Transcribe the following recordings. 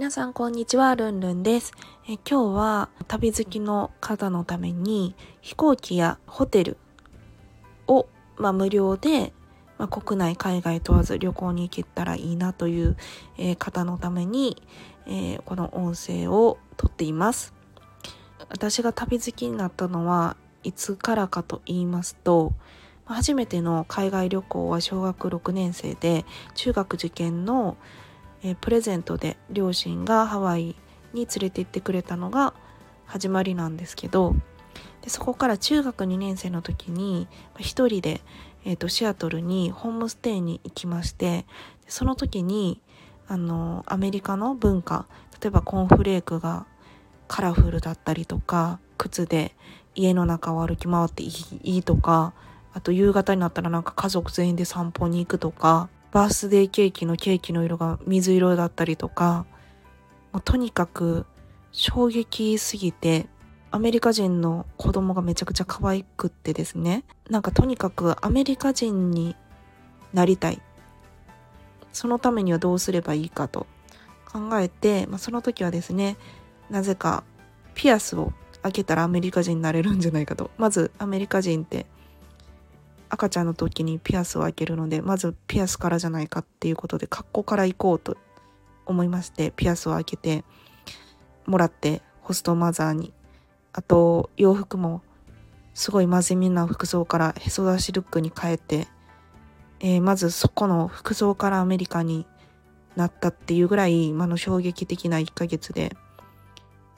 皆さんこんにちは、ルンルンです。え今日は旅好きの方のために飛行機やホテルを、まあ、無料で、まあ、国内海外問わず旅行に行けたらいいなという、えー方のために、えーこの音声を撮っています。私が旅好きになったのはいつからかと言いますとま初めての海外旅行は小学6年生で中学受験の、えプレゼントで両親がハワイに連れて行ってくれたのが始まりなんですけどでそこから中学2年生の時にまあ一人で、えーとシアトルにホームステイに行きましてその時にあのアメリカの文化例えばコーンフレークがカラフルだったりとか靴で家の中を歩き回っていいいいとかあと夕方になったらなんか家族全員で散歩に行くとかバースデーケーキのケーキの色が水色だったりとかもうとにかく衝撃すぎてアメリカ人の子供がめちゃくちゃ可愛くってですね。なんかとにかくアメリカ人になりたい。そのためにはどうすればいいかと考えて、まあ、その時はですねなぜかピアスを開けたらアメリカ人になれるんじゃないかと。まずアメリカ人って赤ちゃんの時にピアスを開けるのでまずピアスからじゃないかっていうことで格好から行こうと思いましてピアスを開けてもらってホストマザーに。あと洋服もすごい真面目な服装からへそ出しルックに変えて、えーまずそこの服装からアメリカになったっていうぐらい、まあ、あの衝撃的な1ヶ月で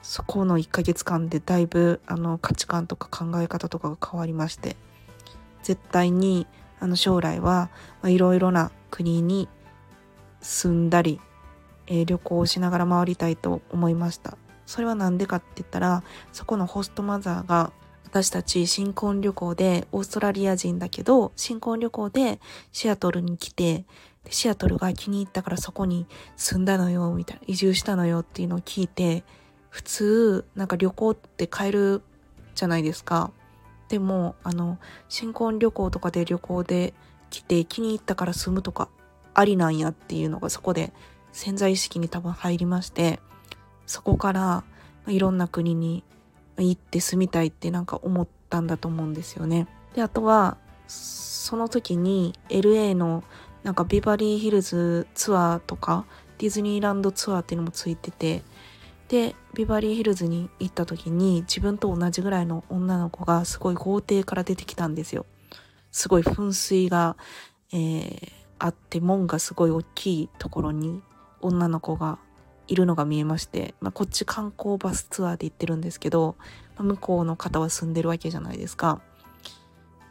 そこの1ヶ月間でだいぶあの価値観とか考え方とかが変わりまして。絶対にあの将来はいろいろな国に住んだり、えー旅行をしながら回りたいと思いました。それは何でかって言ったらそこのホストマザーが私たち新婚旅行でオーストラリア人だけど新婚旅行でシアトルに来てシアトルが気に入ったからそこに住んだのよみたいな移住したのよっていうのを聞いて普通なんか旅行って買えるじゃないですか。でもあの新婚旅行とかで旅行で来て気に入ったから住むとかありなんやっていうのがそこで潜在意識に多分入りましてそこからいろんな国に行って住みたいってなんか思ったんだと思うんですよね。であとはその時に LA のなんかビバリーヒルズツアーとかディズニーランドツアーっていうのもついててでビバリーヒルズに行った時に自分と同じぐらいの女の子がすごい豪邸から出てきたんですよ。すごい噴水が、えーあって門がすごい大きいところに女の子がいるのが見えまして、まあ、こっち観光バスツアーで行ってるんですけど、まあ向こうの方は住んでるわけじゃないですか。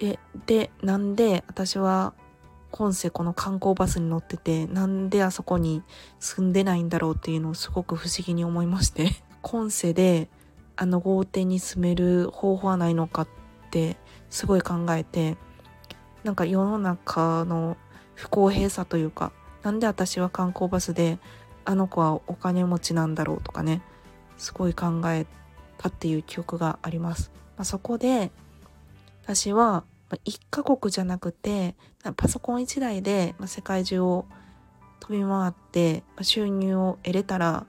えでなんで私は今世この観光バスに乗っててなんであそこに住んでないんだろうっていうのをすごく不思議に思いまして 今世であの豪邸に住める方法はないのかってすごい考えてなんか世の中の不公平さというかなんで私は観光バスであの子はお金持ちなんだろうとかねすごい考えたっていう記憶があります。まあ、そこで私はまあ一カ国じゃなくてパソコン1台で世界中を飛び回って収入を得れたら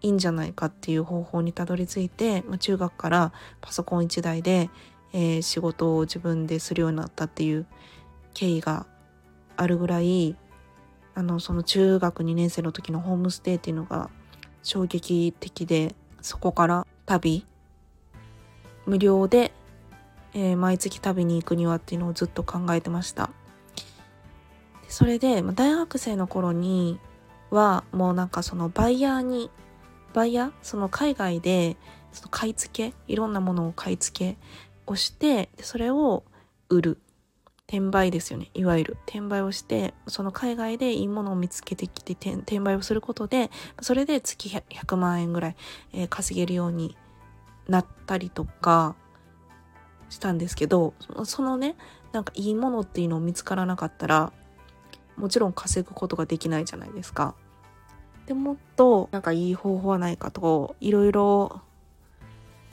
いいんじゃないかっていう方法にたどり着いて、ま、中学からパソコン1台で、え仕事を自分でするようになったっていう経緯があるぐらいあのその中学2年生の時のホームステイっていうのが衝撃的でそこから旅無料で、えー毎月旅に行くにはっていうのをずっと考えてました。それでまあ大学生の頃にはもうなんかそのバイヤーにバイヤー？その海外でその買い付け？いろんなものを買い付けをしてそれを売る。転売ですよね。いわゆる。転売をしてその海外でいいものを見つけてきて転売をすることでそれで月100万円ぐらい、えー、稼げるようになったりとかしたんですけどそのねなんかいいものっていうのを見つからなかったらもちろん稼ぐことができないじゃないですか。でもっとなんかいい方法はないかといろいろ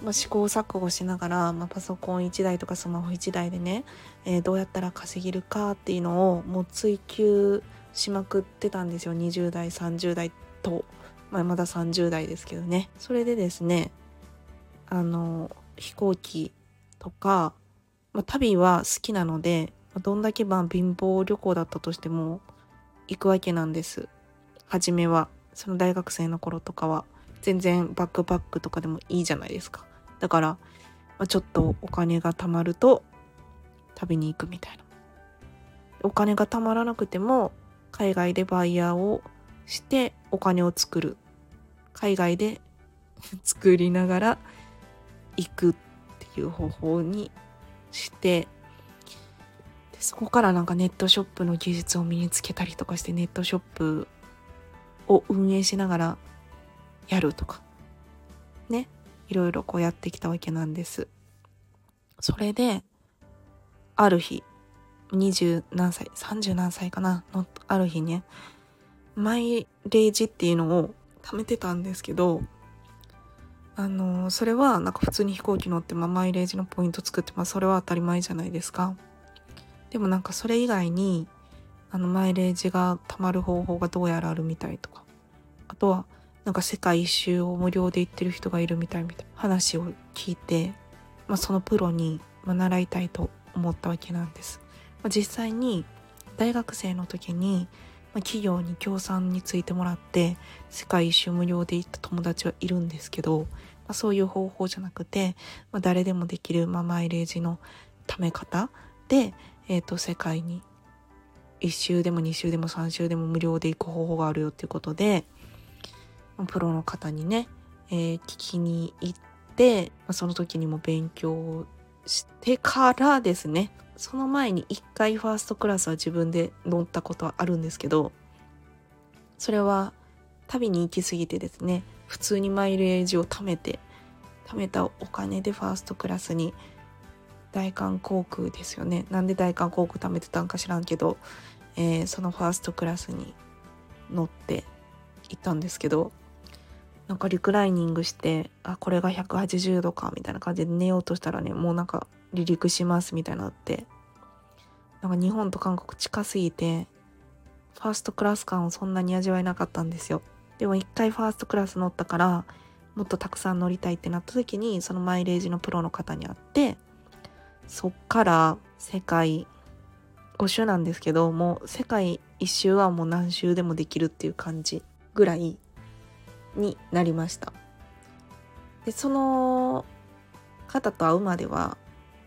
ま、試行錯誤しながら、まあ、パソコン1台とかスマホ1台でね、えー、どうやったら稼げるかっていうのをもう追求しまくってたんですよ20代30代と、まあ、まだ30代ですけどねそれでですねあの飛行機とか、まあ、旅は好きなのでどんだけま貧乏旅行だったとしても行くわけなんです。初めは。その大学生の頃とかは。全然バックパックとかでもいいじゃないですか。だから、まあ、ちょっとお金が貯まると旅に行くみたいな。お金が貯まらなくても海外でバイヤーをしてお金を作る。海外で 作りながら行くっいう方法にしてでそこからなんかネットショップの技術を身につけたりとかしてネットショップを運営しながらやるとかねいろいろこうやってきたわけなんです。それである日二十何歳三十何歳かなのある日ねマイレージっていうのを貯めてたんですけどあのそれはなんか普通に飛行機乗って、まあ、マイレージのポイント作って、まあ、それは当たり前じゃないですかでもなんかそれ以外にあのマイレージが貯まる方法がどうやらあるみたいとかあとはなんか世界一周を無料で行ってる人がいるみたいみたいな話を聞いて、まあ、そのプロに習いたいと思ったわけなんです。まあ、実際に大学生の時に、まあ、企業に協賛についてもらって世界一周無料で行った友達はいるんですけど、まあ、そういう方法じゃなくて、まあ、誰でもできる、まあ、マイレージのため方で、えーと、世界に1周でも2周でも3周でも無料で行く方法があるよっていうことでプロの方にね、えー、聞きに行って、まあ、その時にも勉強してからですねその前に一回ファーストクラスは自分で乗ったことはあるんですけどそれは旅に行き過ぎてですね普通にマイレージを貯めて貯めたお金でファーストクラスに大韓航空ですよね。なんで大韓航空貯めてたんか知らんけど、えー、そのファーストクラスに乗って行ったんですけどなんかリクライニングしてあこれが180度かみたいな感じで寝ようとしたらねもうなんか離陸しますみたいになってなんか日本と韓国近すぎてファーストクラス感をそんなに味わえなかったんですよ。でも一回ファーストクラス乗ったからもっとたくさん乗りたいってなった時にそのマイレージのプロの方に会ってそっから世界5周なんですけどもう世界一周はもう何周でもできるっていう感じぐらいになりました。でその方と会うまでは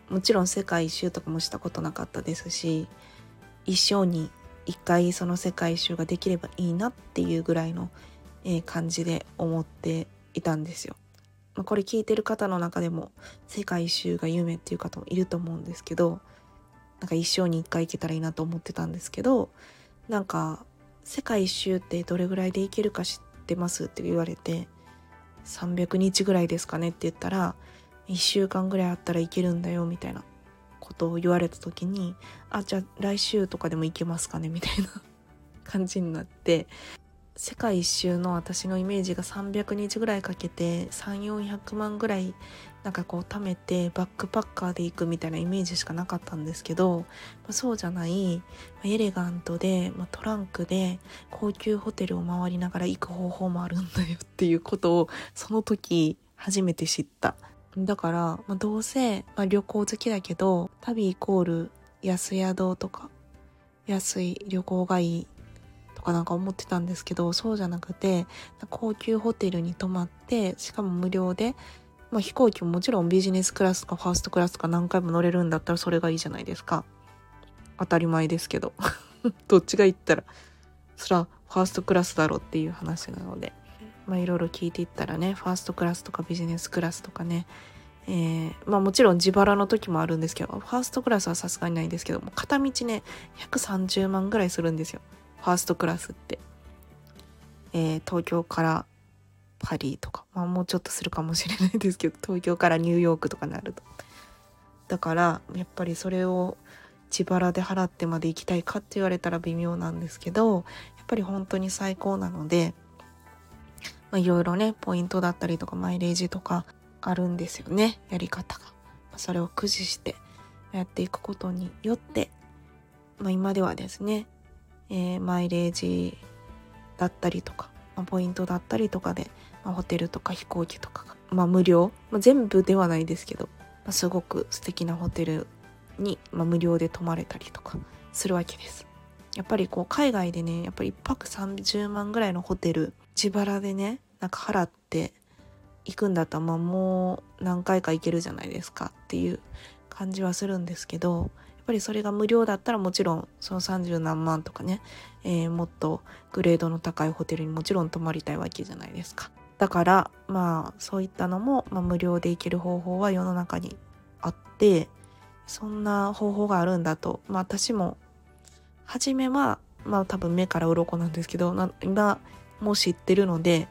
もちろん世界一周とかもしたことなかったですし一生に一回その世界一周ができればいいなっていうぐらいの、え、感じで思っていたんですよ。ま、これ聞いてる方の中でも世界一周が夢っていう方もいると思うんですけどなんか一生に一回行けたらいいなと思ってたんですけどなんか世界一周ってどれぐらいで行けるか知ってますって言われて300日ぐらいですかねって言ったら1週間ぐらいあったらいけるんだよみたいなことを言われた時にあじゃあ来週とかでも行けますかねみたいな感じになって世界一周の私のイメージが300日ぐらいかけて3400万ぐらいなんかこう貯めてバックパッカーで行くみたいなイメージしかなかったんですけど、ま、そうじゃないエレガントで、ま、トランクで高級ホテルを回りながら行く方法もあるんだよっていうことをその時初めて知った。だから、まあ、どうせ、まあ、旅行好きだけど旅イコール安宿とか安い旅行がいいとかなんか思ってたんですけどそうじゃなくて高級ホテルに泊まってしかも無料でまあ、飛行機ももちろんビジネスクラスかファーストクラスか何回も乗れるんだったらそれがいいじゃないですか。当たり前ですけど。どっちが言ったら、そらファーストクラスだろうっていう話なので。まあいろいろ聞いていったらね、ファーストクラスとかビジネスクラスとかね、えー、まあもちろん自腹の時もあるんですけど、ファーストクラスはさすがにないんですけども、片道ね、130万ぐらいするんですよ。ファーストクラスって。えー、東京からパリとか、まあもうちょっとするかもしれないですけど、東京からニューヨークとかになると。だから、やっぱりそれを自腹で払ってまで行きたいかって言われたら微妙なんですけど、やっぱり本当に最高なので、まあ、いろいろね、ポイントだったりとかマイレージとかあるんですよね、やり方が。それを駆使してやっていくことによって、まあ、今ではですね、えー、マイレージだったりとか、まあ、ポイントだったりとかで、まあ、ホテルとか飛行機とかが、まあ、無料、まあ、全部ではないですけど、まあ、すごく素敵なホテルに、まあ、無料で泊まれたりとかするわけです。やっぱりこう海外でねやっぱり1泊30万ぐらいのホテル自腹でねなんか払って行くんだったらまあもう何回か行けるじゃないですかっていう感じはするんですけどやっぱりそれが無料だったらもちろんその30何万とかね、えー、もっとグレードの高いホテルにもちろん泊まりたいわけじゃないですか。だからまあそういったのも、まあ、無料で行ける方法は世の中にあってそんな方法があるんだと、まあ、私も初めはまあ多分目から鱗なんですけど今もう知ってるので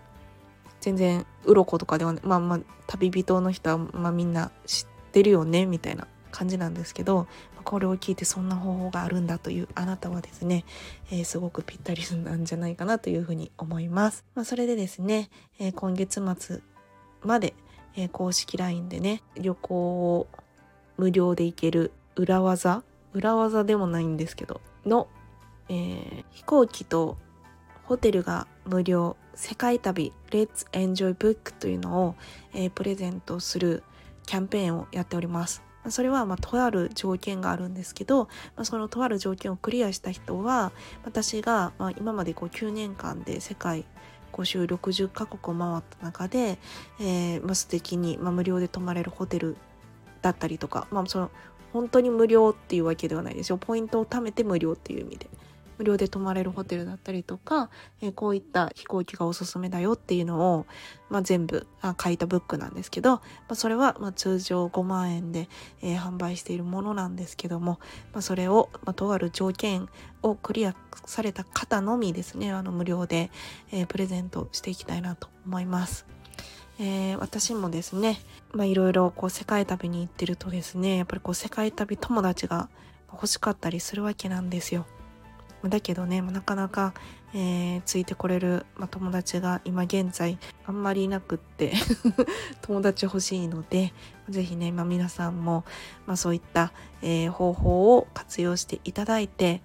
全然鱗とかではまあまあ旅人の人はまあみんな知ってるよねみたいな感じなんですけどこれを聞いてそんな方法があるんだというあなたはですね、えー、すごくぴったりなんじゃないかなというふうに思います。まあ、それでですね、えー、今月末まで、えー、公式 LINE でね旅行を無料で行ける裏技？裏技でもないんですけどの、えー、飛行機とホテルが無料世界旅 Let's Enjoy Book というのを、えー、プレゼントするキャンペーンをやっております。それはまあとある条件があるんですけど、まあ、そのとある条件をクリアした人は私がまあ今までこう9年間で世界5週60カ国を回った中で、えー、まあ素敵に、まあ、無料で泊まれるホテルだったりとか、まあ、その本当に無料っていうわけではないですよポイントを貯めて無料っていう意味で無料で泊まれるホテルだったりとか、えー、こういった飛行機がおすすめだよっていうのを、まあ、全部あ書いたブックなんですけど、まあ、それはま通常5万円で、えー、販売しているものなんですけども、まあ、それを、まとある条件をクリアされた方のみですねあの無料で、えー、プレゼントしていきたいなと思います。えー、私もですね、まあいろいろこう世界旅に行ってるとですね、やっぱりこう世界旅友達が欲しかったりするわけなんですよ。だけどね、なかなか、えー、ついてこれる、まあ、友達が今現在あんまりいなくって 友達欲しいので、ぜひね、まあ、皆さんも、まあ、そういった、えー、方法を活用していただいて、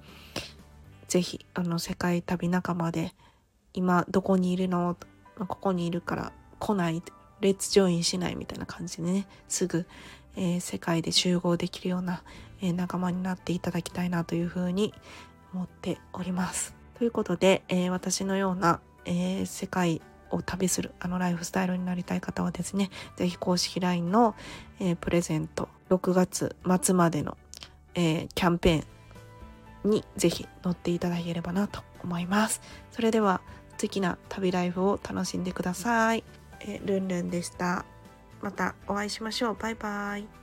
ぜひ、世界旅仲間で、今どこにいるの、ここにいるから来ない、レッツジョインしないみたいな感じでね、すぐ、えー、世界で集合できるような、えー、仲間になっていただきたいなというふうに思っております。ということで、えー、私のような、えー、世界を旅するあのライフスタイルになりたい方はですね、ぜひ公式 LINE の、えー、プレゼント6月末までの、えキャンペーンにぜひ乗っていただければなと思います。それでは素敵な旅ライフを楽しんでください。えルンルンでした。またお会いしましょう。バイバイ。